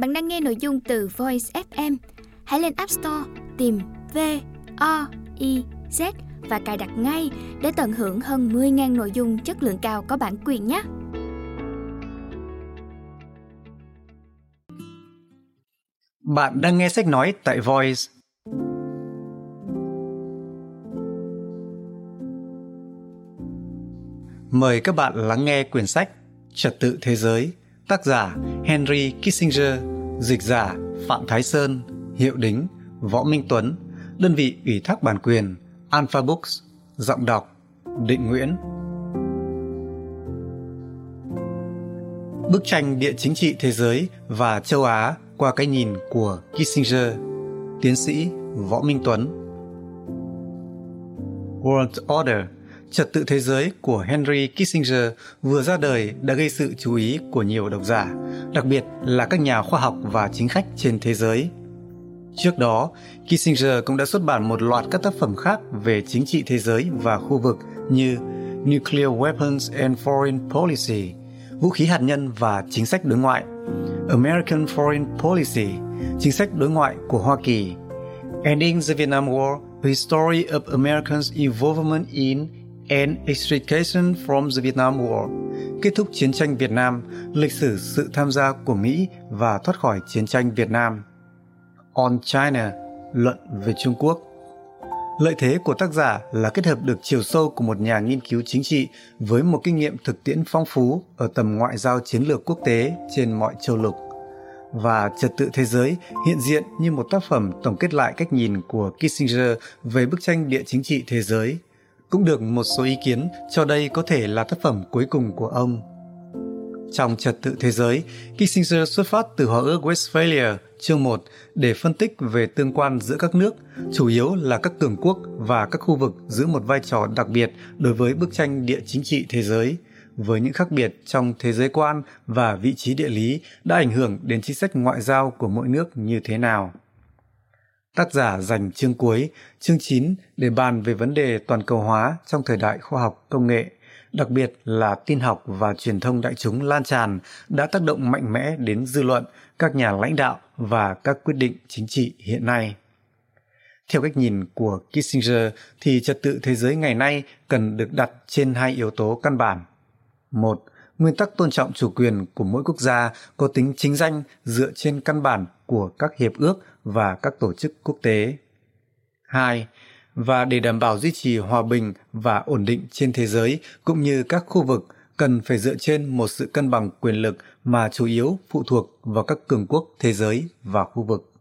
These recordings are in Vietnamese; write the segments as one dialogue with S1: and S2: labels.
S1: Bạn đang nghe nội dung từ Voice FM. Hãy lên App Store tìm V O I Z và cài đặt ngay để tận hưởng hơn 10.000 nội dung chất lượng cao có bản quyền nhé.
S2: Bạn đang nghe sách nói tại Voice. Mời các bạn lắng nghe quyển sách Trật tự thế giới, tác giả Henry Kissinger, dịch giả Phạm Thái Sơn, hiệu đính Võ Minh Tuấn, đơn vị ủy thác bản quyền Alpha Books, giọng đọc Định Nguyễn. Bức tranh địa chính trị thế giới và châu Á qua cái nhìn của Kissinger, tiến sĩ Võ Minh Tuấn. World Order, trật tự thế giới của Henry Kissinger vừa ra đời đã gây sự chú ý của nhiều độc giả, đặc biệt là các nhà khoa học và chính khách trên thế giới. Trước đó, Kissinger cũng đã xuất bản một loạt các tác phẩm khác về chính trị thế giới và khu vực như Nuclear Weapons and Foreign Policy, vũ khí hạt nhân và chính sách đối ngoại, American Foreign Policy, chính sách đối ngoại của Hoa Kỳ, Ending the Vietnam War, The Story of Americans' Involvement in and Extrication from the Vietnam War, kết thúc chiến tranh Việt Nam, lịch sử sự tham gia của Mỹ và thoát khỏi chiến tranh Việt Nam. On China, luận về Trung Quốc. Lợi thế của tác giả là kết hợp được chiều sâu của một nhà nghiên cứu chính trị với một kinh nghiệm thực tiễn phong phú ở tầm ngoại giao chiến lược quốc tế trên mọi châu lục. Và trật tự thế giới hiện diện như một tác phẩm tổng kết lại cách nhìn của Kissinger về bức tranh địa chính trị thế giới. Cũng được một số ý kiến cho đây có thể là tác phẩm cuối cùng của ông. Trong trật tự thế giới, Kissinger xuất phát từ Hòa ước Westphalia chương 1 để phân tích về tương quan giữa các nước, chủ yếu là các cường quốc và các khu vực giữ một vai trò đặc biệt đối với bức tranh địa chính trị thế giới, với những khác biệt trong thế giới quan và vị trí địa lý đã ảnh hưởng đến chính sách ngoại giao của mỗi nước như thế nào. Tác giả dành chương cuối, chương 9 để bàn về vấn đề toàn cầu hóa trong thời đại khoa học công nghệ đặc biệt là tin học và truyền thông đại chúng lan tràn đã tác động mạnh mẽ đến dư luận, các nhà lãnh đạo và các quyết định chính trị hiện nay. Theo cách nhìn của Kissinger thì trật tự thế giới ngày nay cần được đặt trên hai yếu tố căn bản. Một, nguyên tắc tôn trọng chủ quyền của mỗi quốc gia có tính chính danh dựa trên căn bản của các hiệp ước và các tổ chức quốc tế. Hai, và để đảm bảo duy trì hòa bình và ổn định trên thế giới cũng như các khu vực cần phải dựa trên một sự cân bằng quyền lực mà chủ yếu phụ thuộc vào các cường quốc thế giới và khu vực.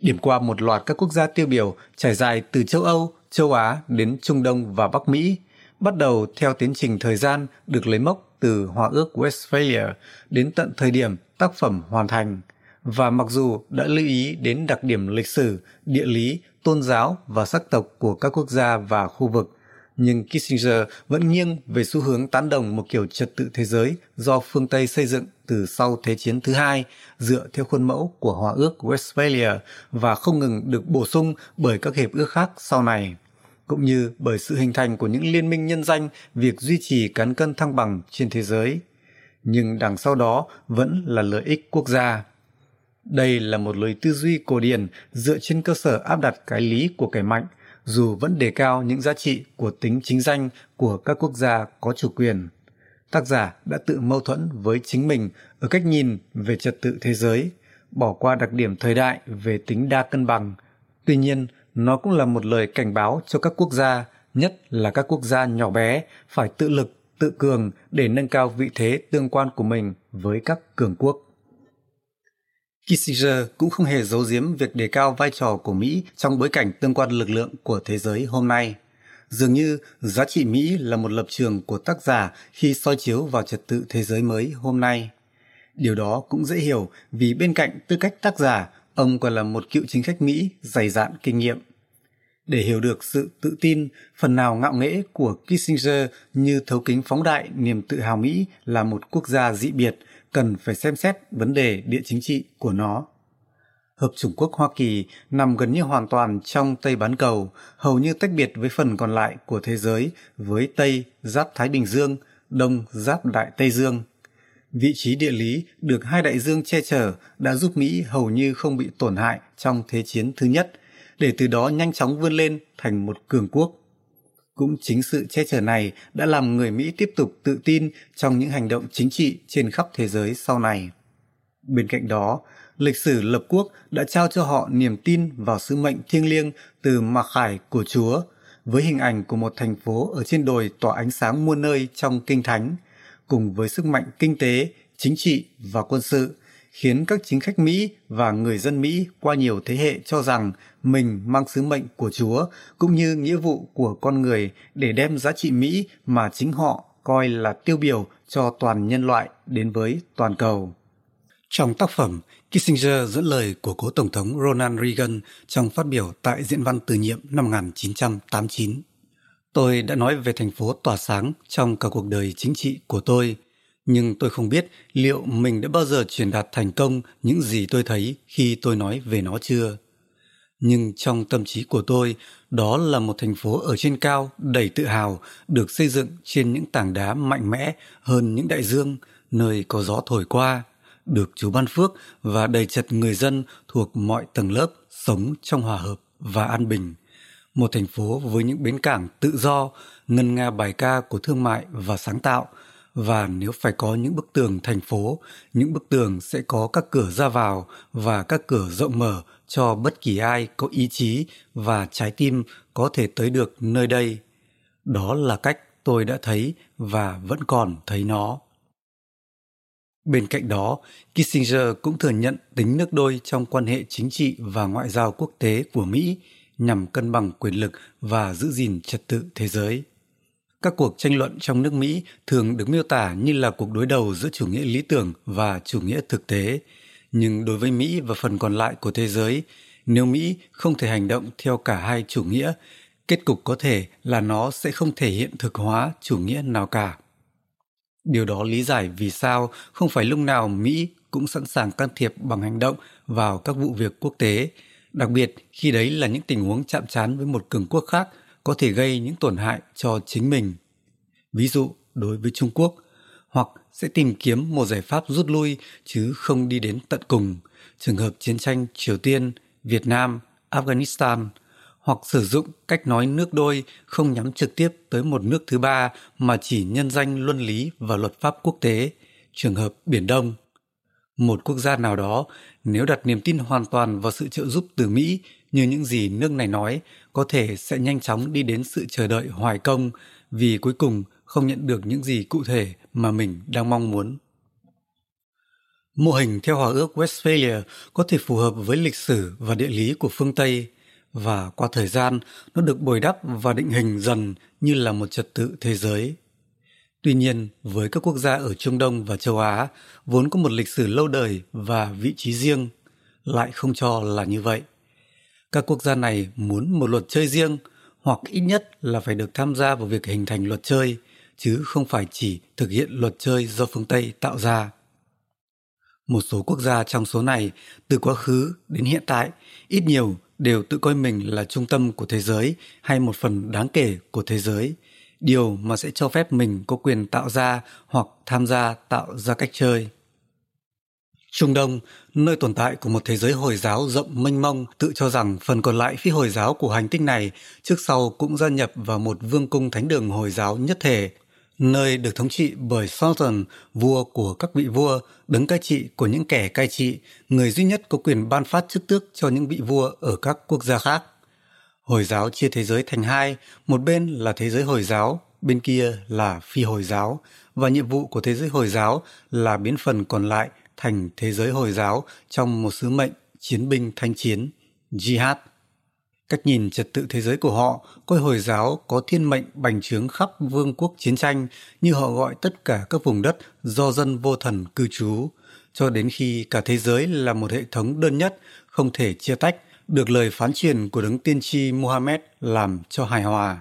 S2: Điểm qua một loạt các quốc gia tiêu biểu trải dài từ châu Âu, châu Á đến Trung Đông và Bắc Mỹ, bắt đầu theo tiến trình thời gian được lấy mốc từ Hòa ước Westphalia đến tận thời điểm tác phẩm hoàn thành. Và mặc dù đã lưu ý đến đặc điểm lịch sử, địa lý tôn giáo và sắc tộc của các quốc gia và khu vực, nhưng Kissinger vẫn nghiêng về xu hướng tán đồng một kiểu trật tự thế giới do phương Tây xây dựng từ sau Thế chiến thứ hai, dựa theo khuôn mẫu của Hòa ước Westphalia và không ngừng được bổ sung bởi các hiệp ước khác sau này cũng như bởi sự hình thành của những liên minh nhân danh việc duy trì cán cân thăng bằng trên thế giới. Nhưng đằng sau đó vẫn là lợi ích quốc gia. Đây là một lối tư duy cổ điển dựa trên cơ sở áp đặt cái lý của kẻ mạnh, dù vẫn đề cao những giá trị của tính chính danh của các quốc gia có chủ quyền. Tác giả đã tự mâu thuẫn với chính mình ở cách nhìn về trật tự thế giới, bỏ qua đặc điểm thời đại về tính đa cân bằng. Tuy nhiên, nó cũng là một lời cảnh báo cho các quốc gia, nhất là các quốc gia nhỏ bé, phải tự lực, tự cường để nâng cao vị thế tương quan của mình với các cường quốc. Kissinger cũng không hề giấu giếm việc đề cao vai trò của Mỹ trong bối cảnh tương quan lực lượng của thế giới hôm nay. Dường như giá trị Mỹ là một lập trường của tác giả khi soi chiếu vào trật tự thế giới mới hôm nay. Điều đó cũng dễ hiểu vì bên cạnh tư cách tác giả, ông còn là một cựu chính khách Mỹ dày dạn kinh nghiệm. Để hiểu được sự tự tin, phần nào ngạo nghễ của Kissinger như thấu kính phóng đại niềm tự hào Mỹ là một quốc gia dị biệt – cần phải xem xét vấn đề địa chính trị của nó. Hợp chủng quốc Hoa Kỳ nằm gần như hoàn toàn trong Tây bán cầu, hầu như tách biệt với phần còn lại của thế giới với Tây giáp Thái Bình Dương, Đông giáp Đại Tây Dương. Vị trí địa lý được hai đại dương che chở đã giúp Mỹ hầu như không bị tổn hại trong Thế chiến thứ nhất, để từ đó nhanh chóng vươn lên thành một cường quốc. Cũng chính sự che chở này đã làm người Mỹ tiếp tục tự tin trong những hành động chính trị trên khắp thế giới sau này. Bên cạnh đó, lịch sử lập quốc đã trao cho họ niềm tin vào sứ mệnh thiêng liêng từ mặc khải của Chúa, với hình ảnh của một thành phố ở trên đồi tỏa ánh sáng muôn nơi trong kinh thánh, cùng với sức mạnh kinh tế, chính trị và quân sự, khiến các chính khách Mỹ và người dân Mỹ qua nhiều thế hệ cho rằng mình mang sứ mệnh của Chúa cũng như nghĩa vụ của con người để đem giá trị Mỹ mà chính họ coi là tiêu biểu cho toàn nhân loại đến với toàn cầu. Trong tác phẩm, Kissinger dẫn lời của cố Tổng thống Ronald Reagan trong phát biểu tại Diễn văn từ nhiệm năm 1989. Tôi đã nói về thành phố tỏa sáng trong cả cuộc đời chính trị của tôi, nhưng tôi không biết liệu mình đã bao giờ truyền đạt thành công những gì tôi thấy khi tôi nói về nó chưa. Nhưng trong tâm trí của tôi, đó là một thành phố ở trên cao đầy tự hào, được xây dựng trên những tảng đá mạnh mẽ hơn những đại dương, nơi có gió thổi qua, được chú ban phước và đầy chật người dân thuộc mọi tầng lớp sống trong hòa hợp và an bình. Một thành phố với những bến cảng tự do, ngân nga bài ca của thương mại và sáng tạo. Và nếu phải có những bức tường thành phố, những bức tường sẽ có các cửa ra vào và các cửa rộng mở cho bất kỳ ai có ý chí và trái tim có thể tới được nơi đây. Đó là cách tôi đã thấy và vẫn còn thấy nó. Bên cạnh đó, Kissinger cũng thừa nhận tính nước đôi trong quan hệ chính trị và ngoại giao quốc tế của Mỹ nhằm cân bằng quyền lực và giữ gìn trật tự thế giới. Các cuộc tranh luận trong nước Mỹ thường được miêu tả như là cuộc đối đầu giữa chủ nghĩa lý tưởng và chủ nghĩa thực tế. Nhưng đối với Mỹ và phần còn lại của thế giới, nếu Mỹ không thể hành động theo cả hai chủ nghĩa, kết cục có thể là nó sẽ không thể hiện thực hóa chủ nghĩa nào cả. Điều đó lý giải vì sao không phải lúc nào Mỹ cũng sẵn sàng can thiệp bằng hành động vào các vụ việc quốc tế, đặc biệt khi đấy là những tình huống chạm trán với một cường quốc khác có thể gây những tổn hại cho chính mình. Ví dụ, đối với Trung Quốc, hoặc sẽ tìm kiếm một giải pháp rút lui chứ không đi đến tận cùng, trường hợp chiến tranh Triều Tiên, Việt Nam, Afghanistan – hoặc sử dụng cách nói nước đôi không nhắm trực tiếp tới một nước thứ ba mà chỉ nhân danh luân lý và luật pháp quốc tế, trường hợp Biển Đông. Một quốc gia nào đó, nếu đặt niềm tin hoàn toàn vào sự trợ giúp từ Mỹ như những gì nước này nói, có thể sẽ nhanh chóng đi đến sự chờ đợi hoài công vì cuối cùng không nhận được những gì cụ thể mà mình đang mong muốn. Mô hình theo Hòa ước Westphalia có thể phù hợp với lịch sử và địa lý của phương Tây – và qua thời gian nó được bồi đắp và định hình dần như là một trật tự thế giới. Tuy nhiên, với các quốc gia ở Trung Đông và châu Á vốn có một lịch sử lâu đời và vị trí riêng, lại không cho là như vậy. Các quốc gia này muốn một luật chơi riêng hoặc ít nhất là phải được tham gia vào việc hình thành luật chơi, chứ không phải chỉ thực hiện luật chơi do phương Tây tạo ra. Một số quốc gia trong số này, từ quá khứ đến hiện tại, ít nhiều đều tự coi mình là trung tâm của thế giới hay một phần đáng kể của thế giới điều mà sẽ cho phép mình có quyền tạo ra hoặc tham gia tạo ra cách chơi Trung Đông, nơi tồn tại của một thế giới Hồi giáo rộng mênh mông, tự cho rằng phần còn lại phi Hồi giáo của hành tinh này trước sau cũng gia nhập vào một vương cung thánh đường Hồi giáo nhất thể nơi được thống trị bởi Sultan, vua của các vị vua, đứng cai trị của những kẻ cai trị, người duy nhất có quyền ban phát chức tước cho những vị vua ở các quốc gia khác. Hồi giáo chia thế giới thành hai, một bên là thế giới Hồi giáo, bên kia là phi Hồi giáo, và nhiệm vụ của thế giới Hồi giáo là biến phần còn lại thành thế giới Hồi giáo trong một sứ mệnh chiến binh thanh chiến, jihad. Cách nhìn trật tự thế giới của họ coi Hồi giáo có thiên mệnh bành trướng khắp vương quốc chiến tranh như họ gọi tất cả các vùng đất do dân vô thần cư trú, cho đến khi cả thế giới là một hệ thống đơn nhất, không thể chia tách, được lời phán truyền của đấng tiên tri Muhammad làm cho hài hòa.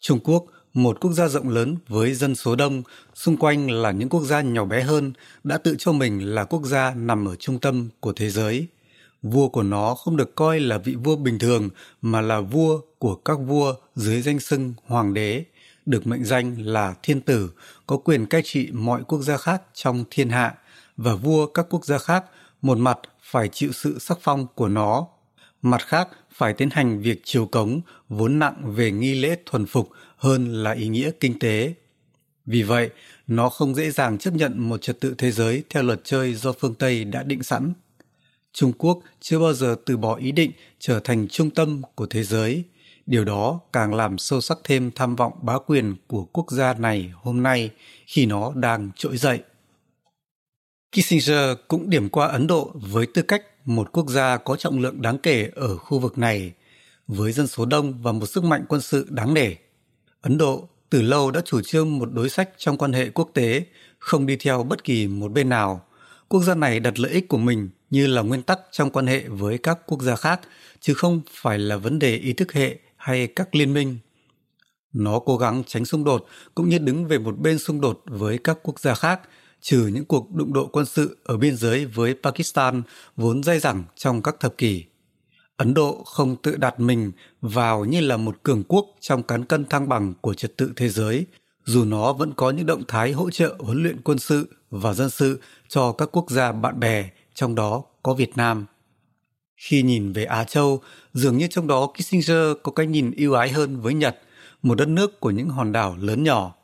S2: Trung Quốc, một quốc gia rộng lớn với dân số đông, xung quanh là những quốc gia nhỏ bé hơn, đã tự cho mình là quốc gia nằm ở trung tâm của thế giới – vua của nó không được coi là vị vua bình thường mà là vua của các vua dưới danh xưng hoàng đế, được mệnh danh là thiên tử, có quyền cai trị mọi quốc gia khác trong thiên hạ và vua các quốc gia khác một mặt phải chịu sự sắc phong của nó, mặt khác phải tiến hành việc chiều cống vốn nặng về nghi lễ thuần phục hơn là ý nghĩa kinh tế. Vì vậy, nó không dễ dàng chấp nhận một trật tự thế giới theo luật chơi do phương Tây đã định sẵn. Trung Quốc chưa bao giờ từ bỏ ý định trở thành trung tâm của thế giới. Điều đó càng làm sâu sắc thêm tham vọng bá quyền của quốc gia này hôm nay khi nó đang trỗi dậy. Kissinger cũng điểm qua Ấn Độ với tư cách một quốc gia có trọng lượng đáng kể ở khu vực này, với dân số đông và một sức mạnh quân sự đáng nể. Ấn Độ từ lâu đã chủ trương một đối sách trong quan hệ quốc tế, không đi theo bất kỳ một bên nào. Quốc gia này đặt lợi ích của mình như là nguyên tắc trong quan hệ với các quốc gia khác, chứ không phải là vấn đề ý thức hệ hay các liên minh. Nó cố gắng tránh xung đột cũng như đứng về một bên xung đột với các quốc gia khác, trừ những cuộc đụng độ quân sự ở biên giới với Pakistan vốn dai dẳng trong các thập kỷ. Ấn Độ không tự đặt mình vào như là một cường quốc trong cán cân thăng bằng của trật tự thế giới, dù nó vẫn có những động thái hỗ trợ huấn luyện quân sự và dân sự cho các quốc gia bạn bè, trong đó có Việt Nam. Khi nhìn về Á Châu, dường như trong đó Kissinger có cái nhìn ưu ái hơn với Nhật, một đất nước của những hòn đảo lớn nhỏ.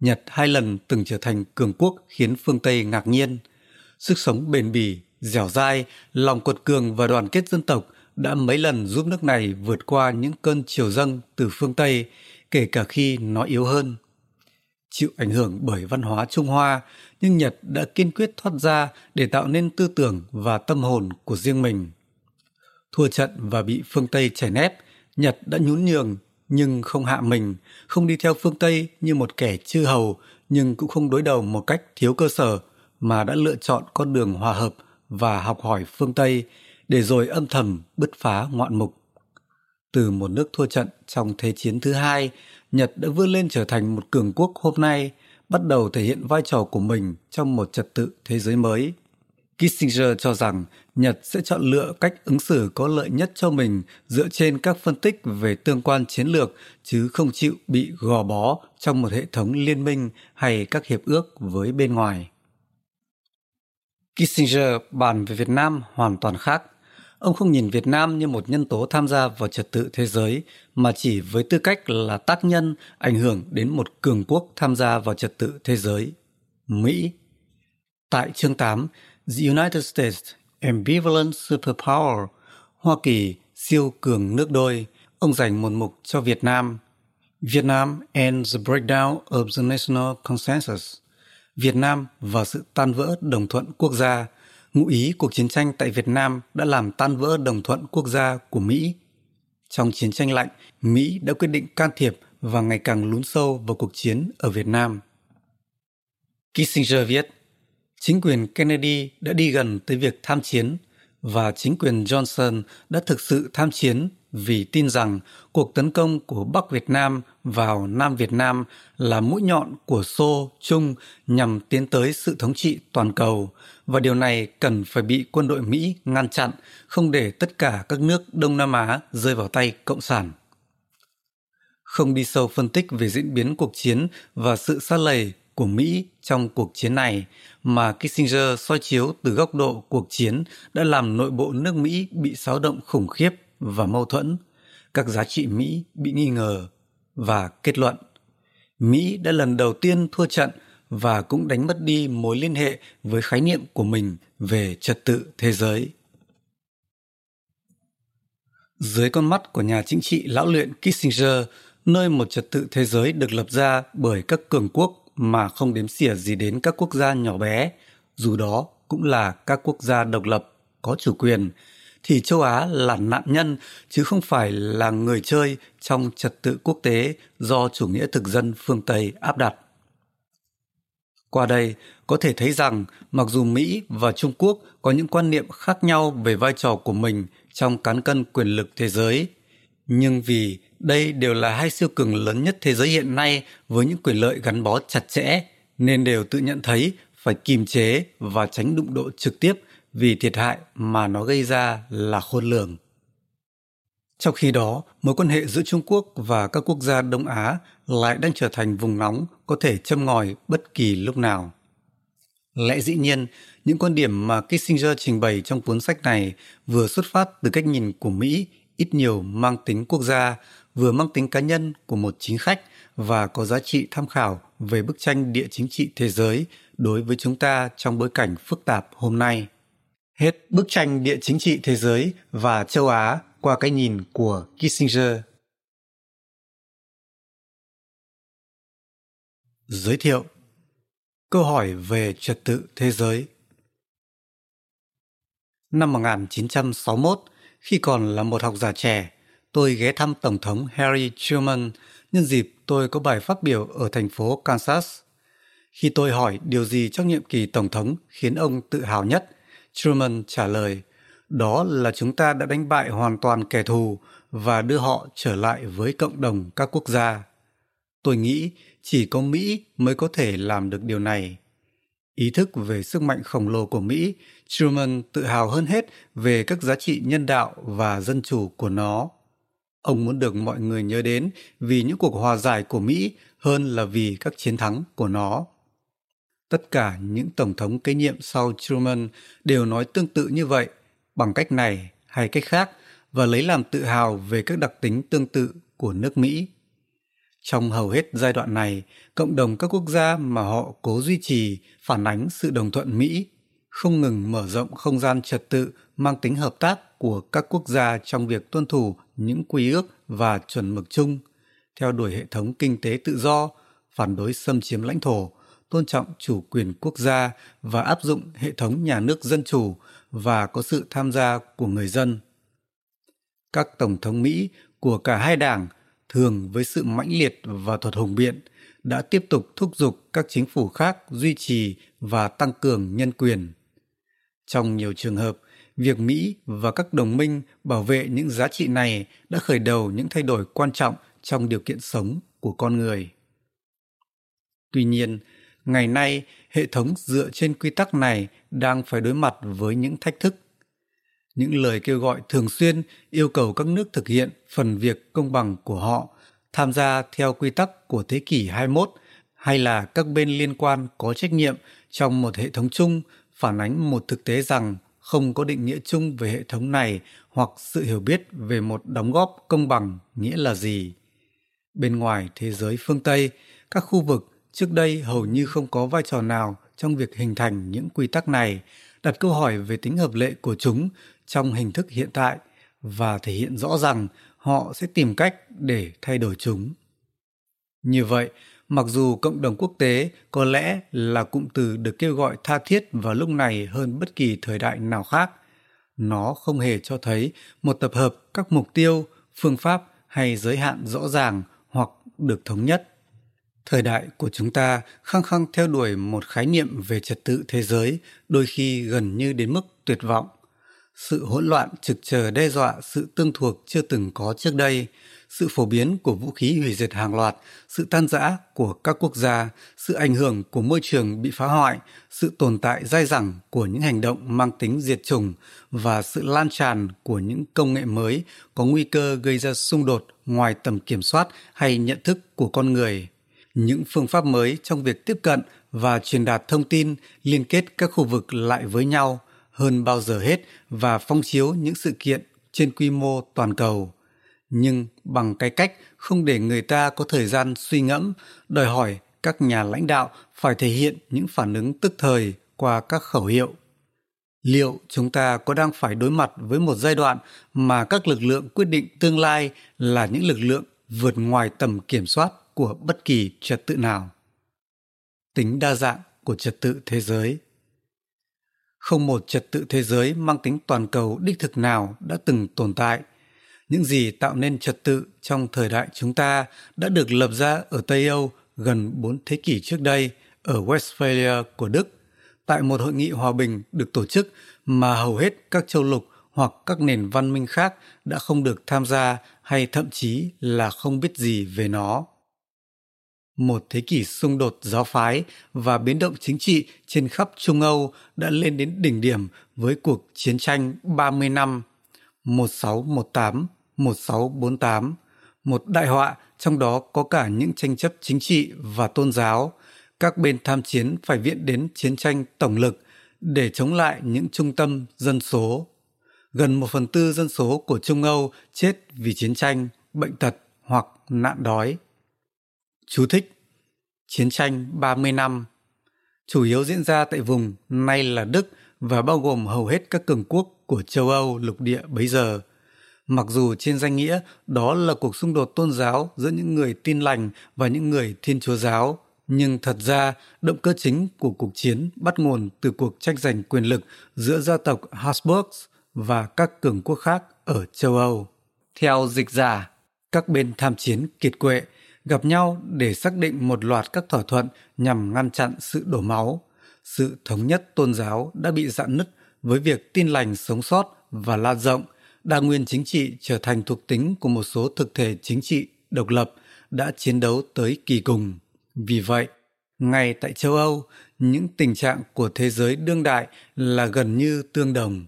S2: Nhật hai lần từng trở thành cường quốc khiến phương Tây ngạc nhiên. Sức sống bền bỉ, dẻo dai, lòng quật cường và đoàn kết dân tộc đã mấy lần giúp nước này vượt qua những cơn chiều dâng từ phương Tây, kể cả khi nó yếu hơn. Chịu ảnh hưởng bởi văn hóa Trung Hoa, nhưng Nhật đã kiên quyết thoát ra để tạo nên tư tưởng và tâm hồn của riêng mình. Thua trận và bị phương Tây chèn ép, Nhật đã nhún nhường nhưng không hạ mình, không đi theo phương Tây như một kẻ chư hầu nhưng cũng không đối đầu một cách thiếu cơ sở mà đã lựa chọn con đường hòa hợp và học hỏi phương Tây để rồi âm thầm bứt phá ngoạn mục. Từ một nước thua trận trong Thế chiến thứ hai, Nhật đã vươn lên trở thành một cường quốc hôm nay, bắt đầu thể hiện vai trò của mình trong một trật tự thế giới mới. Kissinger cho rằng Nhật sẽ chọn lựa cách ứng xử có lợi nhất cho mình dựa trên các phân tích về tương quan chiến lược chứ không chịu bị gò bó trong một hệ thống liên minh hay các hiệp ước với bên ngoài. Kissinger bàn về Việt Nam hoàn toàn khác. Ông không nhìn Việt Nam như một nhân tố tham gia vào trật tự thế giới, mà chỉ với tư cách là tác nhân ảnh hưởng đến một cường quốc tham gia vào trật tự thế giới. Mỹ Tại chương 8, The United States Ambivalent Superpower, Hoa Kỳ siêu cường nước đôi, ông dành một mục cho Việt Nam. Việt Nam and the Breakdown of the National Consensus – Việt Nam và sự tan vỡ đồng thuận quốc gia. Ngụ ý cuộc chiến tranh tại Việt Nam đã làm tan vỡ đồng thuận quốc gia của Mỹ. Trong chiến tranh lạnh, Mỹ đã quyết định can thiệp và ngày càng lún sâu vào cuộc chiến ở Việt Nam. Kissinger viết, chính quyền Kennedy đã đi gần tới việc tham chiến và chính quyền Johnson đã thực sự tham chiến vì tin rằng cuộc tấn công của Bắc Việt Nam vào Nam Việt Nam là mũi nhọn của Xô Trung nhằm tiến tới sự thống trị toàn cầu và điều này cần phải bị quân đội Mỹ ngăn chặn, không để tất cả các nước Đông Nam Á rơi vào tay Cộng sản. Không đi sâu phân tích về diễn biến cuộc chiến và sự xa lầy của Mỹ trong cuộc chiến này, mà Kissinger soi chiếu từ góc độ cuộc chiến đã làm nội bộ nước Mỹ bị xáo động khủng khiếp và mâu thuẫn, các giá trị Mỹ bị nghi ngờ và kết luận Mỹ đã lần đầu tiên thua trận và cũng đánh mất đi mối liên hệ với khái niệm của mình về trật tự thế giới. Dưới con mắt của nhà chính trị lão luyện Kissinger, nơi một trật tự thế giới được lập ra bởi các cường quốc mà không đếm xỉa gì đến các quốc gia nhỏ bé, dù đó cũng là các quốc gia độc lập, có chủ quyền, thì châu Á là nạn nhân chứ không phải là người chơi trong trật tự quốc tế do chủ nghĩa thực dân phương Tây áp đặt. Qua đây, có thể thấy rằng mặc dù Mỹ và Trung Quốc có những quan niệm khác nhau về vai trò của mình trong cán cân quyền lực thế giới, nhưng vì đây đều là hai siêu cường lớn nhất thế giới hiện nay với những quyền lợi gắn bó chặt chẽ, nên đều tự nhận thấy phải kiềm chế và tránh đụng độ trực tiếp vì thiệt hại mà nó gây ra là khôn lường. Trong khi đó, mối quan hệ giữa Trung Quốc và các quốc gia Đông Á lại đang trở thành vùng nóng có thể châm ngòi bất kỳ lúc nào. Lẽ dĩ nhiên, những quan điểm mà Kissinger trình bày trong cuốn sách này vừa xuất phát từ cách nhìn của Mỹ ít nhiều mang tính quốc gia, vừa mang tính cá nhân của một chính khách và có giá trị tham khảo về bức tranh địa chính trị thế giới đối với chúng ta trong bối cảnh phức tạp hôm nay. Hết bức tranh địa chính trị thế giới và châu Á qua cái nhìn của Kissinger. Giới thiệu Câu hỏi về trật tự thế giới Năm 1961, khi còn là một học giả trẻ, tôi ghé thăm Tổng thống Harry Truman nhân dịp tôi có bài phát biểu ở thành phố Kansas. Khi tôi hỏi điều gì trong nhiệm kỳ Tổng thống khiến ông tự hào nhất, Truman trả lời, đó là chúng ta đã đánh bại hoàn toàn kẻ thù và đưa họ trở lại với cộng đồng các quốc gia. Tôi nghĩ chỉ có Mỹ mới có thể làm được điều này. Ý thức về sức mạnh khổng lồ của Mỹ, Truman tự hào hơn hết về các giá trị nhân đạo và dân chủ của nó. Ông muốn được mọi người nhớ đến vì những cuộc hòa giải của Mỹ hơn là vì các chiến thắng của nó. Tất cả những tổng thống kế nhiệm sau Truman đều nói tương tự như vậy, bằng cách này hay cách khác và lấy làm tự hào về các đặc tính tương tự của nước Mỹ. Trong hầu hết giai đoạn này, cộng đồng các quốc gia mà họ cố duy trì phản ánh sự đồng thuận Mỹ, không ngừng mở rộng không gian trật tự mang tính hợp tác của các quốc gia trong việc tuân thủ những quy ước và chuẩn mực chung, theo đuổi hệ thống kinh tế tự do, phản đối xâm chiếm lãnh thổ, tôn trọng chủ quyền quốc gia và áp dụng hệ thống nhà nước dân chủ và có sự tham gia của người dân. Các tổng thống Mỹ của cả hai đảng thường với sự mãnh liệt và thuật hùng biện đã tiếp tục thúc giục các chính phủ khác duy trì và tăng cường nhân quyền. Trong nhiều trường hợp, việc Mỹ và các đồng minh bảo vệ những giá trị này đã khởi đầu những thay đổi quan trọng trong điều kiện sống của con người. Tuy nhiên, ngày nay hệ thống dựa trên quy tắc này đang phải đối mặt với những thách thức những lời kêu gọi thường xuyên yêu cầu các nước thực hiện phần việc công bằng của họ, tham gia theo quy tắc của thế kỷ 21 hay là các bên liên quan có trách nhiệm trong một hệ thống chung phản ánh một thực tế rằng không có định nghĩa chung về hệ thống này hoặc sự hiểu biết về một đóng góp công bằng nghĩa là gì. Bên ngoài thế giới phương Tây, các khu vực trước đây hầu như không có vai trò nào trong việc hình thành những quy tắc này, đặt câu hỏi về tính hợp lệ của chúng trong hình thức hiện tại và thể hiện rõ rằng họ sẽ tìm cách để thay đổi chúng. Như vậy, mặc dù cộng đồng quốc tế có lẽ là cụm từ được kêu gọi tha thiết vào lúc này hơn bất kỳ thời đại nào khác, nó không hề cho thấy một tập hợp các mục tiêu, phương pháp hay giới hạn rõ ràng hoặc được thống nhất. Thời đại của chúng ta khăng khăng theo đuổi một khái niệm về trật tự thế giới, đôi khi gần như đến mức tuyệt vọng sự hỗn loạn trực chờ đe dọa sự tương thuộc chưa từng có trước đây, sự phổ biến của vũ khí hủy diệt hàng loạt, sự tan rã của các quốc gia, sự ảnh hưởng của môi trường bị phá hoại, sự tồn tại dai dẳng của những hành động mang tính diệt chủng và sự lan tràn của những công nghệ mới có nguy cơ gây ra xung đột ngoài tầm kiểm soát hay nhận thức của con người. Những phương pháp mới trong việc tiếp cận và truyền đạt thông tin liên kết các khu vực lại với nhau – hơn bao giờ hết và phong chiếu những sự kiện trên quy mô toàn cầu. Nhưng bằng cái cách không để người ta có thời gian suy ngẫm, đòi hỏi các nhà lãnh đạo phải thể hiện những phản ứng tức thời qua các khẩu hiệu. Liệu chúng ta có đang phải đối mặt với một giai đoạn mà các lực lượng quyết định tương lai là những lực lượng vượt ngoài tầm kiểm soát của bất kỳ trật tự nào? Tính đa dạng của trật tự thế giới không một trật tự thế giới mang tính toàn cầu đích thực nào đã từng tồn tại. Những gì tạo nên trật tự trong thời đại chúng ta đã được lập ra ở Tây Âu gần bốn thế kỷ trước đây ở Westphalia của Đức tại một hội nghị hòa bình được tổ chức mà hầu hết các châu lục hoặc các nền văn minh khác đã không được tham gia hay thậm chí là không biết gì về nó một thế kỷ xung đột giáo phái và biến động chính trị trên khắp Trung Âu đã lên đến đỉnh điểm với cuộc chiến tranh 30 năm 1618 1648, một đại họa trong đó có cả những tranh chấp chính trị và tôn giáo. Các bên tham chiến phải viện đến chiến tranh tổng lực để chống lại những trung tâm dân số. Gần một phần tư dân số của Trung Âu chết vì chiến tranh, bệnh tật hoặc nạn đói. Chú thích Chiến tranh 30 năm chủ yếu diễn ra tại vùng nay là Đức và bao gồm hầu hết các cường quốc của châu Âu lục địa bấy giờ. Mặc dù trên danh nghĩa đó là cuộc xung đột tôn giáo giữa những người tin lành và những người thiên chúa giáo, nhưng thật ra động cơ chính của cuộc chiến bắt nguồn từ cuộc tranh giành quyền lực giữa gia tộc Habsburg và các cường quốc khác ở châu Âu. Theo dịch giả, các bên tham chiến kiệt quệ gặp nhau để xác định một loạt các thỏa thuận nhằm ngăn chặn sự đổ máu. Sự thống nhất tôn giáo đã bị dạn nứt với việc tin lành sống sót và lan rộng, đa nguyên chính trị trở thành thuộc tính của một số thực thể chính trị độc lập đã chiến đấu tới kỳ cùng. Vì vậy, ngay tại châu Âu, những tình trạng của thế giới đương đại là gần như tương đồng.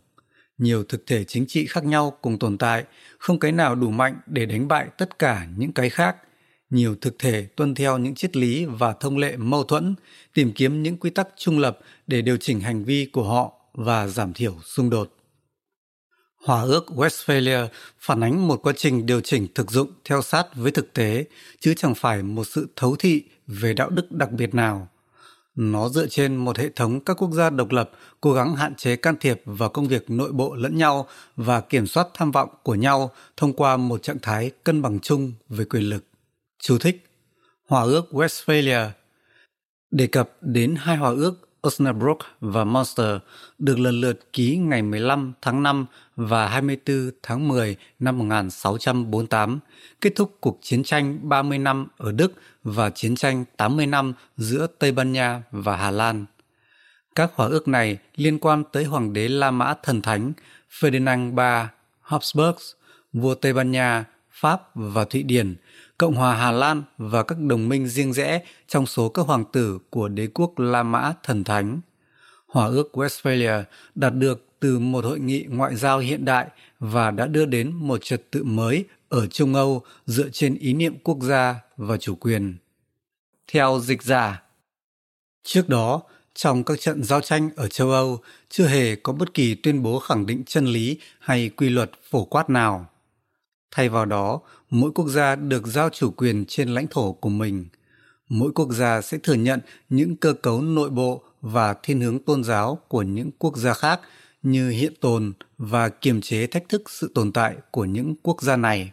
S2: Nhiều thực thể chính trị khác nhau cùng tồn tại, không cái nào đủ mạnh để đánh bại tất cả những cái khác – nhiều thực thể tuân theo những triết lý và thông lệ mâu thuẫn, tìm kiếm những quy tắc trung lập để điều chỉnh hành vi của họ và giảm thiểu xung đột. Hòa ước Westphalia phản ánh một quá trình điều chỉnh thực dụng theo sát với thực tế, chứ chẳng phải một sự thấu thị về đạo đức đặc biệt nào. Nó dựa trên một hệ thống các quốc gia độc lập cố gắng hạn chế can thiệp vào công việc nội bộ lẫn nhau và kiểm soát tham vọng của nhau thông qua một trạng thái cân bằng chung về quyền lực. Chú thích Hòa ước Westphalia đề cập đến hai hòa ước Osnabrück và Monster được lần lượt ký ngày 15 tháng 5 và 24 tháng 10 năm 1648, kết thúc cuộc chiến tranh 30 năm ở Đức và chiến tranh 80 năm giữa Tây Ban Nha và Hà Lan. Các hòa ước này liên quan tới Hoàng đế La Mã Thần Thánh Ferdinand III Habsburg, vua Tây Ban Nha, Pháp và Thụy Điển – Cộng hòa Hà Lan và các đồng minh riêng rẽ trong số các hoàng tử của đế quốc La Mã thần thánh. Hòa ước Westphalia đạt được từ một hội nghị ngoại giao hiện đại và đã đưa đến một trật tự mới ở Trung Âu dựa trên ý niệm quốc gia và chủ quyền. Theo dịch giả, trước đó, trong các trận giao tranh ở châu Âu, chưa hề có bất kỳ tuyên bố khẳng định chân lý hay quy luật phổ quát nào. Thay vào đó, mỗi quốc gia được giao chủ quyền trên lãnh thổ của mình. Mỗi quốc gia sẽ thừa nhận những cơ cấu nội bộ và thiên hướng tôn giáo của những quốc gia khác như hiện tồn và kiềm chế thách thức sự tồn tại của những quốc gia này.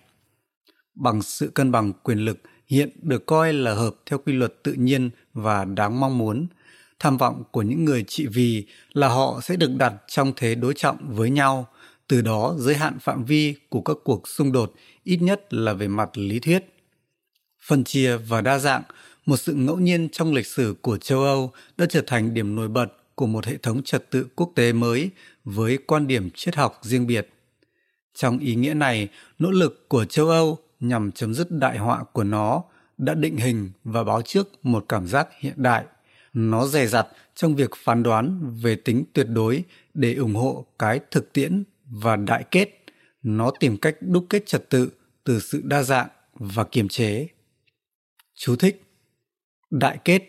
S2: Bằng sự cân bằng quyền lực hiện được coi là hợp theo quy luật tự nhiên và đáng mong muốn, tham vọng của những người trị vì là họ sẽ được đặt trong thế đối trọng với nhau, từ đó giới hạn phạm vi của các cuộc xung đột ít nhất là về mặt lý thuyết. Phân chia và đa dạng, một sự ngẫu nhiên trong lịch sử của châu Âu đã trở thành điểm nổi bật của một hệ thống trật tự quốc tế mới với quan điểm triết học riêng biệt. Trong ý nghĩa này, nỗ lực của châu Âu nhằm chấm dứt đại họa của nó đã định hình và báo trước một cảm giác hiện đại. Nó dè dặt trong việc phán đoán về tính tuyệt đối để ủng hộ cái thực tiễn và đại kết. Nó tìm cách đúc kết trật tự từ sự đa dạng và kiềm chế. Chú thích Đại kết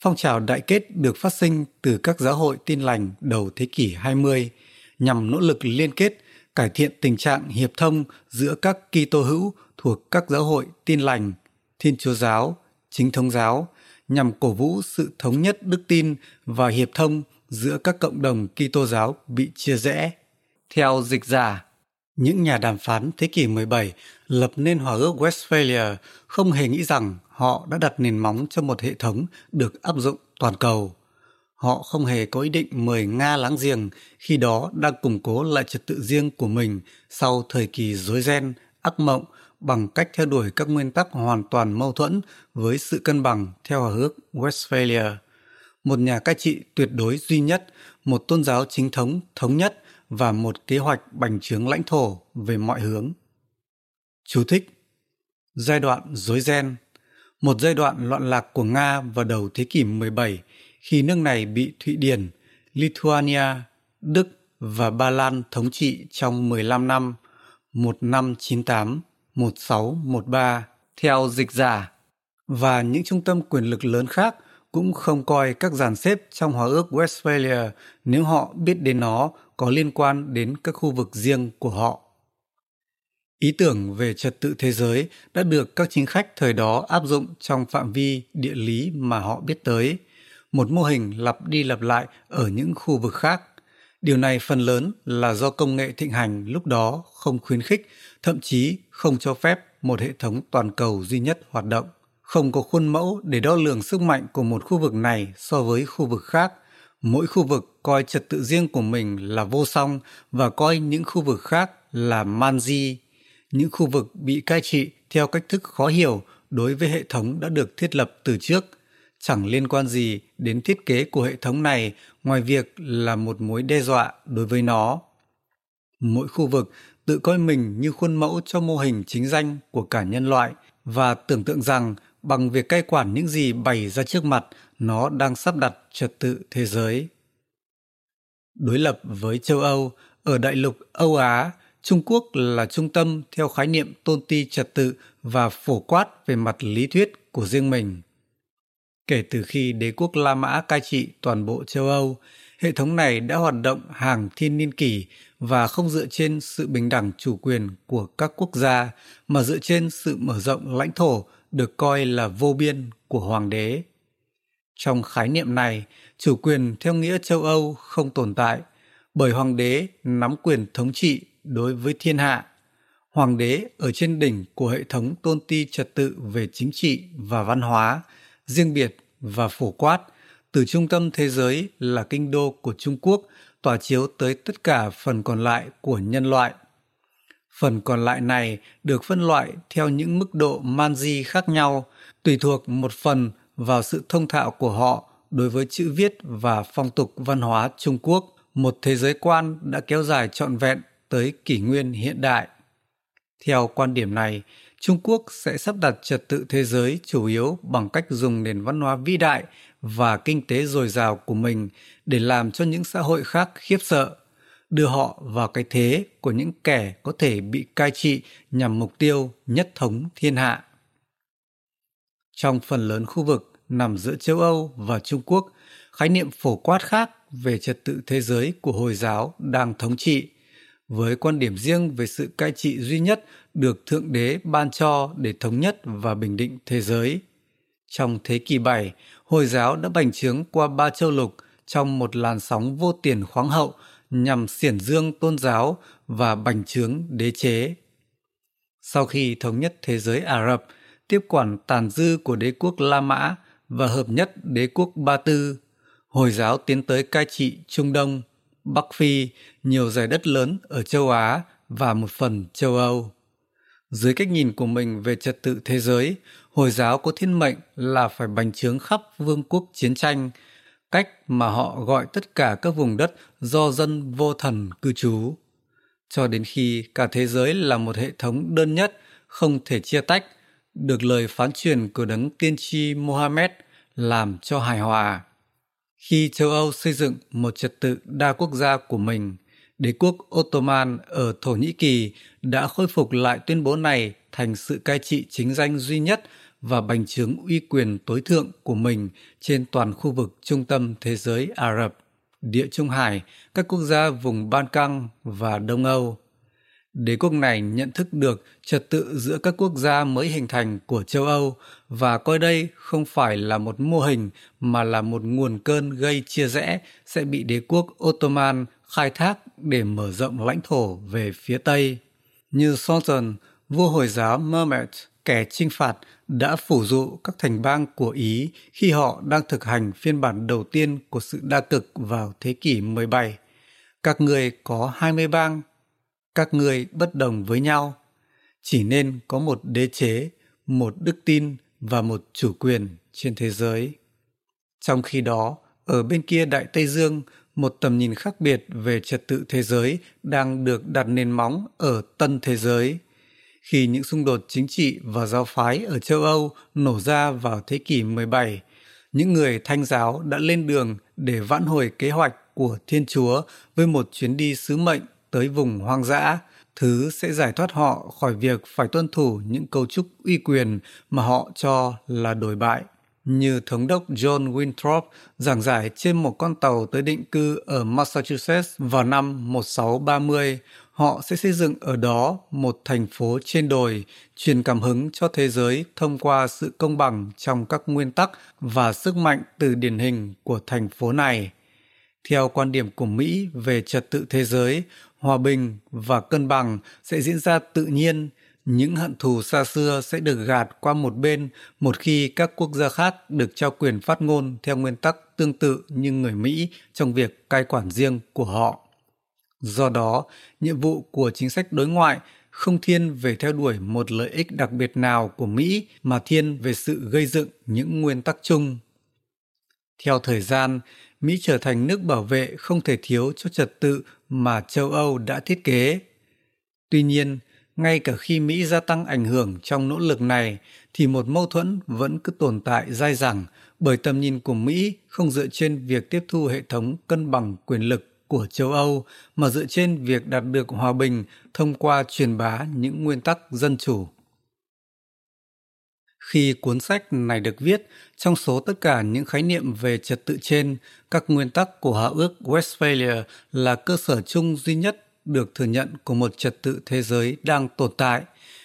S2: Phong trào đại kết được phát sinh từ các giáo hội tin lành đầu thế kỷ 20 nhằm nỗ lực liên kết cải thiện tình trạng hiệp thông giữa các Kitô hữu thuộc các giáo hội tin lành, Thiên Chúa giáo, Chính thống giáo nhằm cổ vũ sự thống nhất đức tin và hiệp thông giữa các cộng đồng Kitô giáo bị chia rẽ. Theo dịch giả, những nhà đàm phán thế kỷ 17 lập nên Hòa ước Westphalia không hề nghĩ rằng họ đã đặt nền móng cho một hệ thống được áp dụng toàn cầu. Họ không hề có ý định mời Nga láng giềng khi đó đang củng cố lại trật tự riêng của mình sau thời kỳ rối ren, ác mộng bằng cách theo đuổi các nguyên tắc hoàn toàn mâu thuẫn với sự cân bằng theo hòa ước Westphalia. Một nhà cai trị tuyệt đối duy nhất, một tôn giáo chính thống thống nhất và một kế hoạch bành trướng lãnh thổ về mọi hướng. Chú thích Giai đoạn rối ren Một giai đoạn loạn lạc của Nga vào đầu thế kỷ 17 khi nước này bị Thụy Điển, Lithuania, Đức và Ba Lan thống trị trong 15 năm. 1598 1613 theo dịch giả và những trung tâm quyền lực lớn khác cũng không coi các dàn xếp trong Hòa ước Westphalia nếu họ biết đến nó có liên quan đến các khu vực riêng của họ. Ý tưởng về trật tự thế giới đã được các chính khách thời đó áp dụng trong phạm vi địa lý mà họ biết tới, một mô hình lặp đi lặp lại ở những khu vực khác. Điều này phần lớn là do công nghệ thịnh hành lúc đó không khuyến khích, thậm chí không cho phép một hệ thống toàn cầu duy nhất hoạt động. Không có khuôn mẫu để đo lường sức mạnh của một khu vực này so với khu vực khác. Mỗi khu vực coi trật tự riêng của mình là vô song và coi những khu vực khác là manji, những khu vực bị cai trị theo cách thức khó hiểu đối với hệ thống đã được thiết lập từ trước, chẳng liên quan gì đến thiết kế của hệ thống này ngoài việc là một mối đe dọa đối với nó. Mỗi khu vực tự coi mình như khuôn mẫu cho mô hình chính danh của cả nhân loại và tưởng tượng rằng bằng việc cai quản những gì bày ra trước mặt, nó đang sắp đặt trật tự thế giới. Đối lập với châu Âu, ở đại lục Âu Á, Trung Quốc là trung tâm theo khái niệm tôn ti trật tự và phổ quát về mặt lý thuyết của riêng mình. Kể từ khi đế quốc La Mã cai trị toàn bộ châu Âu, hệ thống này đã hoạt động hàng thiên niên kỷ và không dựa trên sự bình đẳng chủ quyền của các quốc gia mà dựa trên sự mở rộng lãnh thổ được coi là vô biên của hoàng đế. Trong khái niệm này, chủ quyền theo nghĩa châu Âu không tồn tại bởi hoàng đế nắm quyền thống trị đối với thiên hạ. Hoàng đế ở trên đỉnh của hệ thống tôn ti trật tự về chính trị và văn hóa, riêng biệt và phổ quát, từ trung tâm thế giới là kinh đô của Trung Quốc tỏa chiếu tới tất cả phần còn lại của nhân loại. Phần còn lại này được phân loại theo những mức độ man di khác nhau, tùy thuộc một phần vào sự thông thạo của họ đối với chữ viết và phong tục văn hóa Trung Quốc, một thế giới quan đã kéo dài trọn vẹn tới kỷ nguyên hiện đại. Theo quan điểm này, Trung Quốc sẽ sắp đặt trật tự thế giới chủ yếu bằng cách dùng nền văn hóa vĩ đại và kinh tế dồi dào của mình để làm cho những xã hội khác khiếp sợ, đưa họ vào cái thế của những kẻ có thể bị cai trị nhằm mục tiêu nhất thống thiên hạ. Trong phần lớn khu vực nằm giữa châu Âu và Trung Quốc, khái niệm phổ quát khác về trật tự thế giới của Hồi giáo đang thống trị, với quan điểm riêng về sự cai trị duy nhất được Thượng Đế ban cho để thống nhất và bình định thế giới. Trong thế kỷ 7, Hồi giáo đã bành trướng qua ba châu lục trong một làn sóng vô tiền khoáng hậu nhằm xiển dương tôn giáo và bành trướng đế chế. Sau khi thống nhất thế giới Ả Rập, tiếp quản tàn dư của đế quốc La Mã và hợp nhất đế quốc Ba Tư, Hồi giáo tiến tới cai trị Trung Đông, Bắc Phi, nhiều giải đất lớn ở châu Á và một phần châu Âu. Dưới cách nhìn của mình về trật tự thế giới, Hồi giáo có thiên mệnh là phải bành trướng khắp vương quốc chiến tranh, cách mà họ gọi tất cả các vùng đất do dân vô thần cư trú. Cho đến khi cả thế giới là một hệ thống đơn nhất, không thể chia tách, được lời phán truyền của đấng tiên tri Mohammed làm cho hài hòa. Khi châu Âu xây dựng một trật tự đa quốc gia của mình, đế quốc Ottoman ở Thổ Nhĩ Kỳ đã khôi phục lại tuyên bố này thành sự cai trị chính danh duy nhất và bành trướng uy quyền tối thượng của mình trên toàn khu vực trung tâm thế giới Ả Rập, Địa Trung Hải, các quốc gia vùng Ban Căng và Đông Âu. Đế quốc này nhận thức được trật tự giữa các quốc gia mới hình thành của châu Âu và coi đây không phải là một mô hình mà là một nguồn cơn gây chia rẽ sẽ bị đế quốc Ottoman khai thác để mở rộng lãnh thổ về phía Tây. Như Sultan, vua Hồi giáo Mehmet, kẻ chinh phạt đã phủ dụ các thành bang của Ý khi họ đang thực hành phiên bản đầu tiên của sự đa cực vào thế kỷ 17. Các người có 20 bang, các người bất đồng với nhau, chỉ nên có một đế chế, một đức tin và một chủ quyền trên thế giới. Trong khi đó, ở bên kia Đại Tây Dương, một tầm nhìn khác biệt về trật tự thế giới đang được đặt nền móng ở tân thế giới – khi những xung đột chính trị và giáo phái ở châu Âu nổ ra vào thế kỷ 17, những người thanh giáo đã lên đường để vãn hồi kế hoạch của Thiên Chúa với một chuyến đi sứ mệnh tới vùng hoang dã, thứ sẽ giải thoát họ khỏi việc phải tuân thủ những cấu trúc uy quyền mà họ cho là đổi bại. Như thống đốc John Winthrop giảng giải trên một con tàu tới định cư ở Massachusetts vào năm 1630, họ sẽ xây dựng ở đó một thành phố trên đồi, truyền cảm hứng cho thế giới thông qua sự công bằng trong các nguyên tắc và sức mạnh từ điển hình của thành phố này. Theo quan điểm của Mỹ về trật tự thế giới, hòa bình và cân bằng sẽ diễn ra tự nhiên, những hận thù xa xưa sẽ được gạt qua một bên một khi các quốc gia khác được trao quyền phát ngôn theo nguyên tắc tương tự như người Mỹ trong việc cai quản riêng của họ. Do đó, nhiệm vụ của chính sách đối ngoại không thiên về theo đuổi một lợi ích đặc biệt nào của Mỹ mà thiên về sự gây dựng những nguyên tắc chung. Theo thời gian, Mỹ trở thành nước bảo vệ không thể thiếu cho trật tự mà châu Âu đã thiết kế. Tuy nhiên, ngay cả khi Mỹ gia tăng ảnh hưởng trong nỗ lực này thì một mâu thuẫn vẫn cứ tồn tại dai dẳng bởi tầm nhìn của Mỹ không dựa trên việc tiếp thu hệ thống cân bằng quyền lực của châu Âu mà dựa trên việc đạt được hòa bình thông qua truyền bá những nguyên tắc dân chủ. Khi cuốn sách này được viết, trong số tất cả những khái niệm về trật tự trên, các nguyên tắc của Hòa ước Westphalia là cơ sở chung duy nhất được thừa nhận của một trật tự thế giới đang tồn tại.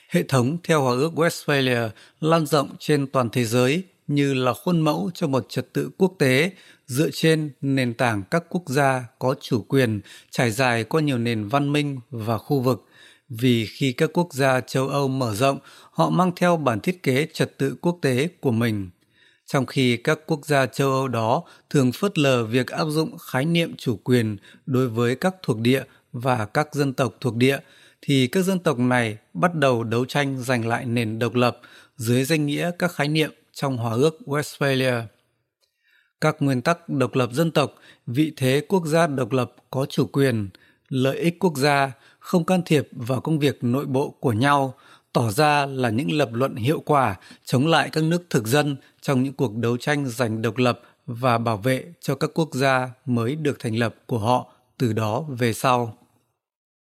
S2: Hệ thống theo Hòa ước Westphalia lan rộng trên toàn thế giới như là khuôn mẫu cho một trật tự quốc tế dựa trên nền tảng các quốc gia có chủ quyền trải dài qua nhiều nền văn minh và khu vực vì khi các quốc gia châu Âu mở rộng, họ mang theo bản thiết kế trật tự quốc tế của mình. Trong khi các quốc gia châu Âu đó thường phớt lờ việc áp dụng khái niệm chủ quyền đối với các thuộc địa và các dân tộc thuộc địa, thì các dân tộc này bắt đầu đấu tranh giành lại nền độc lập dưới danh nghĩa các khái niệm trong Hòa ước Westphalia. Các nguyên tắc độc lập dân tộc, vị thế quốc gia độc lập có chủ quyền, lợi ích quốc gia, không can thiệp vào công việc nội bộ của nhau, tỏ ra là những lập luận hiệu quả chống lại các nước thực dân trong những cuộc đấu tranh giành độc lập và bảo vệ cho các quốc gia mới được thành lập của họ từ đó về sau.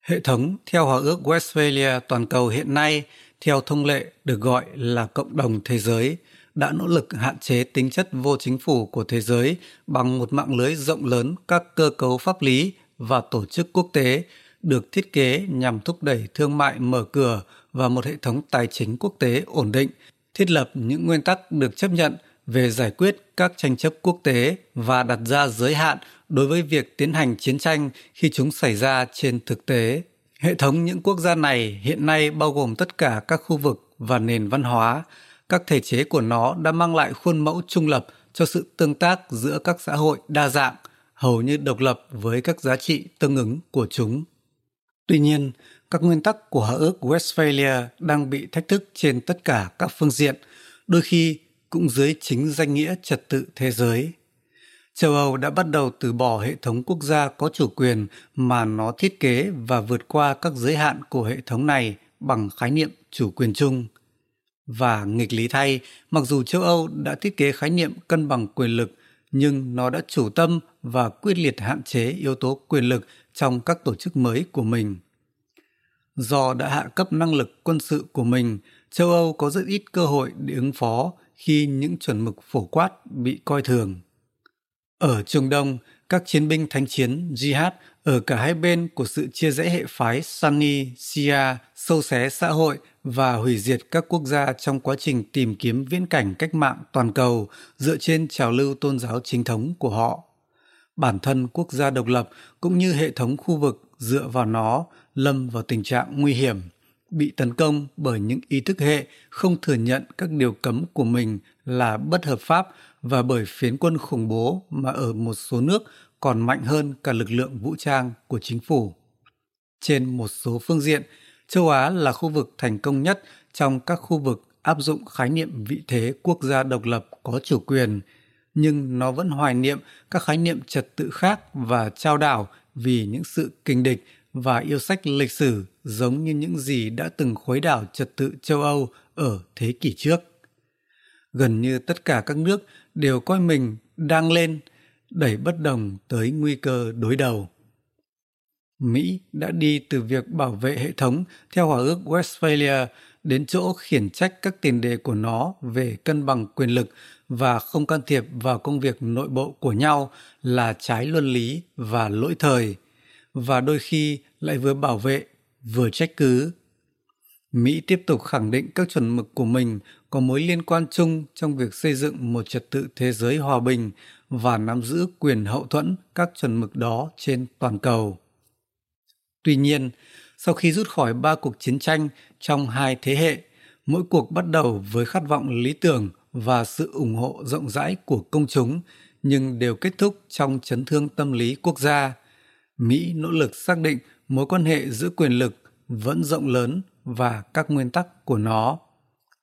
S2: Hệ thống theo Hòa ước Westphalia toàn cầu hiện nay theo thông lệ được gọi là cộng đồng thế giới đã nỗ lực hạn chế tính chất vô chính phủ của thế giới bằng một mạng lưới rộng lớn các cơ cấu pháp lý và tổ chức quốc tế được thiết kế nhằm thúc đẩy thương mại mở cửa và một hệ thống tài chính quốc tế ổn định, thiết lập những nguyên tắc được chấp nhận về giải quyết các tranh chấp quốc tế và đặt ra giới hạn đối với việc tiến hành chiến tranh khi chúng xảy ra trên thực tế. Hệ thống những quốc gia này hiện nay bao gồm tất cả các khu vực và nền văn hóa. Các thể chế của nó đã mang lại khuôn mẫu trung lập cho sự tương tác giữa các xã hội đa dạng, hầu như độc lập với các giá trị tương ứng của chúng. Tuy nhiên, các nguyên tắc của Hòa ước Westphalia đang bị thách thức trên tất cả các phương diện, đôi khi cũng dưới chính danh nghĩa trật tự thế giới. Châu Âu đã bắt đầu từ bỏ hệ thống quốc gia có chủ quyền mà nó thiết kế và vượt qua các giới hạn của hệ thống này bằng khái niệm chủ quyền chung. Và nghịch lý thay, mặc dù châu Âu đã thiết kế khái niệm cân bằng quyền lực, nhưng nó đã chủ tâm và quyết liệt hạn chế yếu tố quyền lực trong các tổ chức mới của mình. Do đã hạ cấp năng lực quân sự của mình, châu Âu có rất ít cơ hội để ứng phó khi những chuẩn mực phổ quát bị coi thường. Ở Trung Đông, các chiến binh thánh chiến jihad ở cả hai bên của sự chia rẽ hệ phái Sunni, Shia, sâu xé xã hội và hủy diệt các quốc gia trong quá trình tìm kiếm viễn cảnh cách mạng toàn cầu dựa trên trào lưu tôn giáo chính thống của họ. Bản thân quốc gia độc lập cũng như hệ thống khu vực dựa vào nó lâm vào tình trạng nguy hiểm, bị tấn công bởi những ý thức hệ không thừa nhận các điều cấm của mình là bất hợp pháp và bởi phiến quân khủng bố mà ở một số nước còn mạnh hơn cả lực lượng vũ trang của chính phủ. Trên một số phương diện, châu Á là khu vực thành công nhất trong các khu vực áp dụng khái niệm vị thế quốc gia độc lập có chủ quyền, nhưng nó vẫn hoài niệm các khái niệm trật tự khác và trao đảo vì những sự kinh địch và yêu sách lịch sử giống như những gì đã từng khuấy đảo trật tự châu Âu ở thế kỷ trước. Gần như tất cả các nước đều coi mình đang lên, đẩy bất đồng tới nguy cơ đối đầu. Mỹ đã đi từ việc bảo vệ hệ thống theo Hòa ước Westphalia đến chỗ khiển trách các tiền đề của nó về cân bằng quyền lực và không can thiệp vào công việc nội bộ của nhau là trái luân lý và lỗi thời. Và đôi khi lại vừa bảo vệ, vừa trách cứ. Mỹ tiếp tục khẳng định các chuẩn mực của mình có mối liên quan chung trong việc xây dựng một trật tự thế giới hòa bình và nắm giữ quyền hậu thuẫn các chuẩn mực đó trên toàn cầu. Tuy nhiên sau khi rút khỏi ba cuộc chiến tranh trong hai thế hệ, mỗi cuộc bắt đầu với khát vọng lý tưởng và sự ủng hộ rộng rãi của công chúng, nhưng đều kết thúc trong chấn thương tâm lý quốc gia. Mỹ nỗ lực xác định mối quan hệ giữa quyền lực vẫn rộng lớn và các nguyên tắc của nó.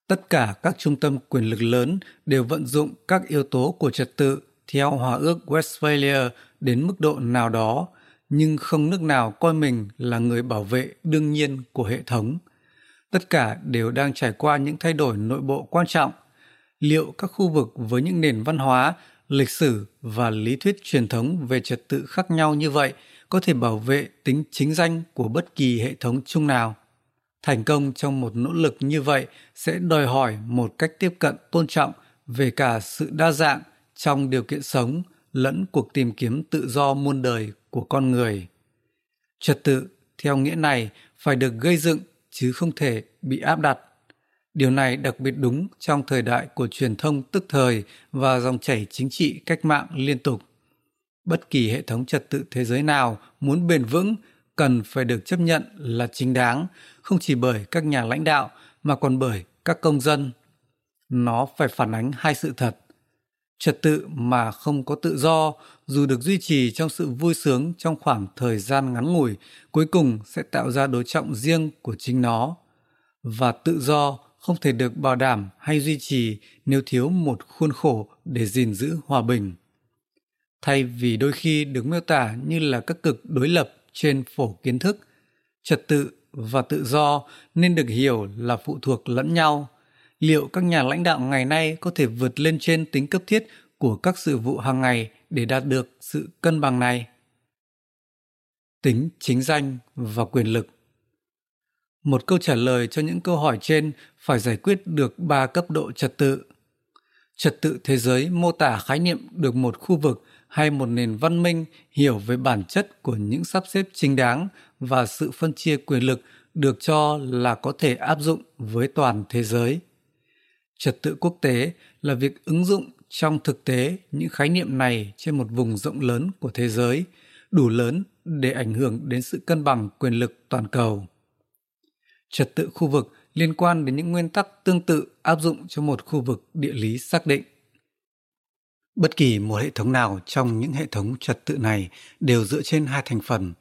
S2: Tất cả các trung tâm quyền lực lớn đều vận dụng các yếu tố của trật tự theo hòa ước westphalia đến mức độ nào đó nhưng không nước nào coi mình là người bảo vệ đương nhiên của hệ thống. Tất cả đều đang trải qua những thay đổi nội bộ quan trọng. Liệu các khu vực với những nền văn hóa, lịch sử và lý thuyết truyền thống về trật tự khác nhau như vậy có thể bảo vệ tính chính danh của bất kỳ hệ thống chung nào? Thành công trong một nỗ lực như vậy sẽ đòi hỏi một cách tiếp cận tôn trọng về cả sự đa dạng trong điều kiện sống lẫn cuộc tìm kiếm tự do muôn đời của con người. Trật tự, theo nghĩa này, phải được gây dựng chứ không thể bị áp đặt. Điều này đặc biệt đúng trong thời đại của truyền thông tức thời và dòng chảy chính trị cách mạng liên tục. Bất kỳ hệ thống trật tự thế giới nào muốn bền vững cần phải được chấp nhận là chính đáng, không chỉ bởi các nhà lãnh đạo mà còn bởi các công dân. Nó phải phản ánh hai sự thật trật tự mà không có tự do, dù được duy trì trong sự vui sướng trong khoảng thời gian ngắn ngủi, cuối cùng sẽ tạo ra đối trọng riêng của chính nó. Và tự do không thể được bảo đảm hay duy trì nếu thiếu một khuôn khổ để gìn giữ hòa bình. Thay vì đôi khi được miêu tả như là các cực đối lập trên phổ kiến thức, trật tự và tự do nên được hiểu là phụ thuộc lẫn nhau liệu các nhà lãnh đạo ngày nay có thể vượt lên trên tính cấp thiết của các sự vụ hàng ngày để đạt được sự cân bằng này? Tính chính danh và quyền lực. Một câu trả lời cho những câu hỏi trên phải giải quyết được ba cấp độ trật tự. Trật tự thế giới mô tả khái niệm được một khu vực hay một nền văn minh hiểu về bản chất của những sắp xếp chính đáng và sự phân chia quyền lực được cho là có thể áp dụng với toàn thế giới trật tự quốc tế là việc ứng dụng trong thực tế những khái niệm này trên một vùng rộng lớn của thế giới, đủ lớn để ảnh hưởng đến sự cân bằng quyền lực toàn cầu. Trật tự khu vực liên quan đến những nguyên tắc tương tự áp dụng cho một khu vực địa lý xác định. Bất kỳ một hệ thống nào trong những hệ thống trật tự này đều dựa trên hai thành phần.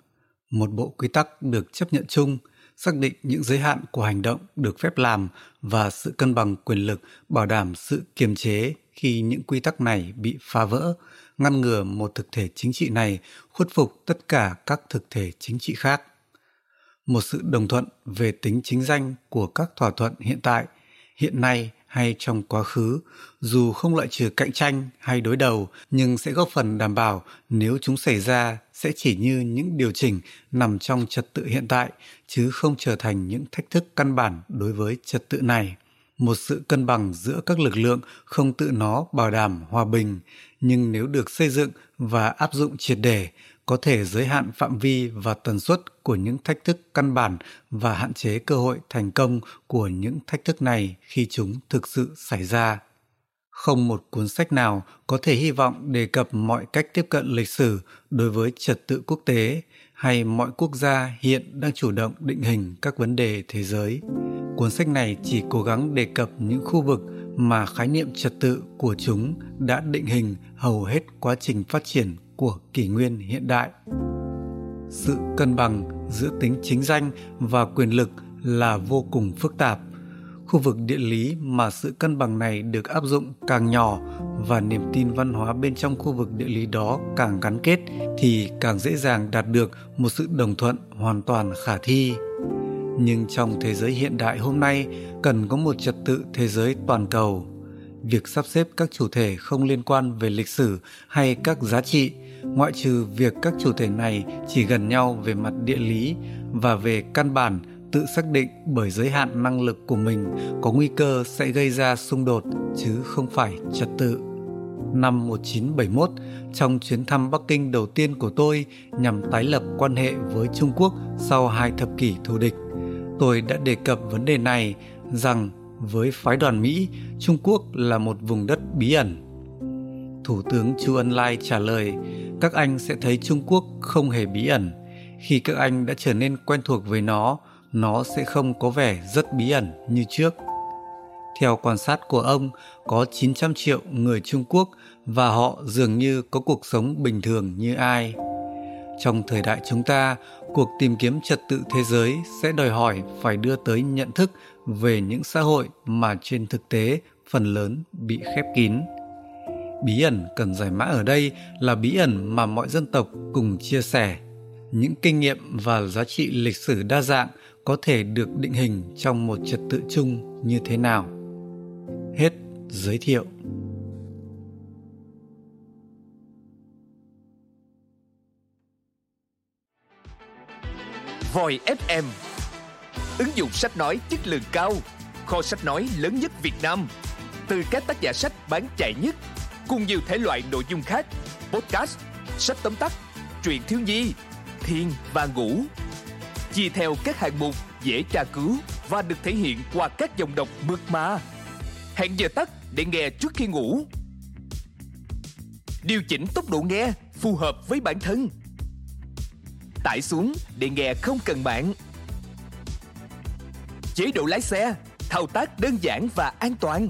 S2: Một bộ quy tắc được chấp nhận chung xác định những giới hạn của hành động được phép làm và sự cân bằng quyền lực, bảo đảm sự kiềm chế khi những quy tắc này bị phá vỡ, ngăn ngừa một thực thể chính trị này, khuất phục tất cả các thực thể chính trị khác. Một sự đồng thuận về tính chính danh của các thỏa thuận hiện tại, hiện nay hay trong quá khứ, dù không loại trừ cạnh tranh hay đối đầu, nhưng sẽ góp phần đảm bảo nếu chúng xảy ra sẽ chỉ như những điều chỉnh nằm trong trật tự hiện tại, chứ không trở thành những thách thức căn bản đối với trật tự này. Một sự cân bằng giữa các lực lượng không tự nó bảo đảm hòa bình, nhưng nếu được xây dựng và áp dụng triệt để có thể giới hạn phạm vi và tần suất của những thách thức căn bản và hạn chế cơ hội thành công của những thách thức này khi chúng thực sự xảy ra. Không một cuốn sách nào có thể hy vọng đề cập mọi cách tiếp cận lịch sử đối với trật tự quốc tế hay mọi quốc gia hiện đang chủ động định hình các vấn đề thế giới. Cuốn sách này chỉ cố gắng đề cập những khu vực mà khái niệm trật tự của chúng đã định hình hầu hết quá trình phát triển của kỷ nguyên hiện đại. Sự cân bằng giữa tính chính danh và quyền lực là vô cùng phức tạp. Khu vực địa lý mà sự cân bằng này được áp dụng càng nhỏ và niềm tin văn hóa bên trong khu vực địa lý đó càng gắn kết thì càng dễ dàng đạt được một sự đồng thuận hoàn toàn khả thi. Nhưng trong thế giới hiện đại hôm nay, cần có một trật tự thế giới toàn cầu. Việc sắp xếp các chủ thể không liên quan về lịch sử hay các giá trị ngoại trừ việc các chủ thể này chỉ gần nhau về mặt địa lý và về căn bản tự xác định bởi giới hạn năng lực của mình có nguy cơ sẽ gây ra xung đột chứ không phải trật tự. Năm 1971, trong chuyến thăm Bắc Kinh đầu tiên của tôi nhằm tái lập quan hệ với Trung Quốc sau hai thập kỷ thù địch, tôi đã đề cập vấn đề này rằng với phái đoàn Mỹ, Trung Quốc là một vùng đất bí ẩn. Thủ tướng Chu Ân Lai trả lời, các anh sẽ thấy Trung Quốc không hề bí ẩn. Khi các anh đã trở nên quen thuộc với nó, nó sẽ không có vẻ rất bí ẩn như trước. Theo quan sát của ông, có 900 triệu người Trung Quốc và họ dường như có cuộc sống bình thường như ai. Trong thời đại chúng ta, cuộc tìm kiếm trật tự thế giới sẽ đòi hỏi phải đưa tới nhận thức về những xã hội mà trên thực tế phần lớn bị khép kín. Bí ẩn cần giải mã ở đây là bí ẩn mà mọi dân tộc cùng chia sẻ. Những kinh nghiệm và giá trị lịch sử đa dạng có thể được định hình trong một trật tự chung như thế nào. Hết giới thiệu.
S3: Voi FM Ứng dụng sách nói chất lượng cao, Kho sách nói lớn nhất Việt Nam Từ các tác giả sách bán chạy nhất Cùng nhiều thể loại nội dung khác. Podcast, sách tóm tắt, truyện thiếu nhi, thiên và ngủ. Chia theo các hạng mục dễ tra cứu Và được thể hiện qua các dòng đọc mượt mà. Hẹn giờ tắt để nghe trước khi ngủ. Điều chỉnh tốc độ nghe phù hợp với bản thân. Tải xuống để nghe không cần mạng. Chế độ lái xe, thao tác đơn giản và an toàn.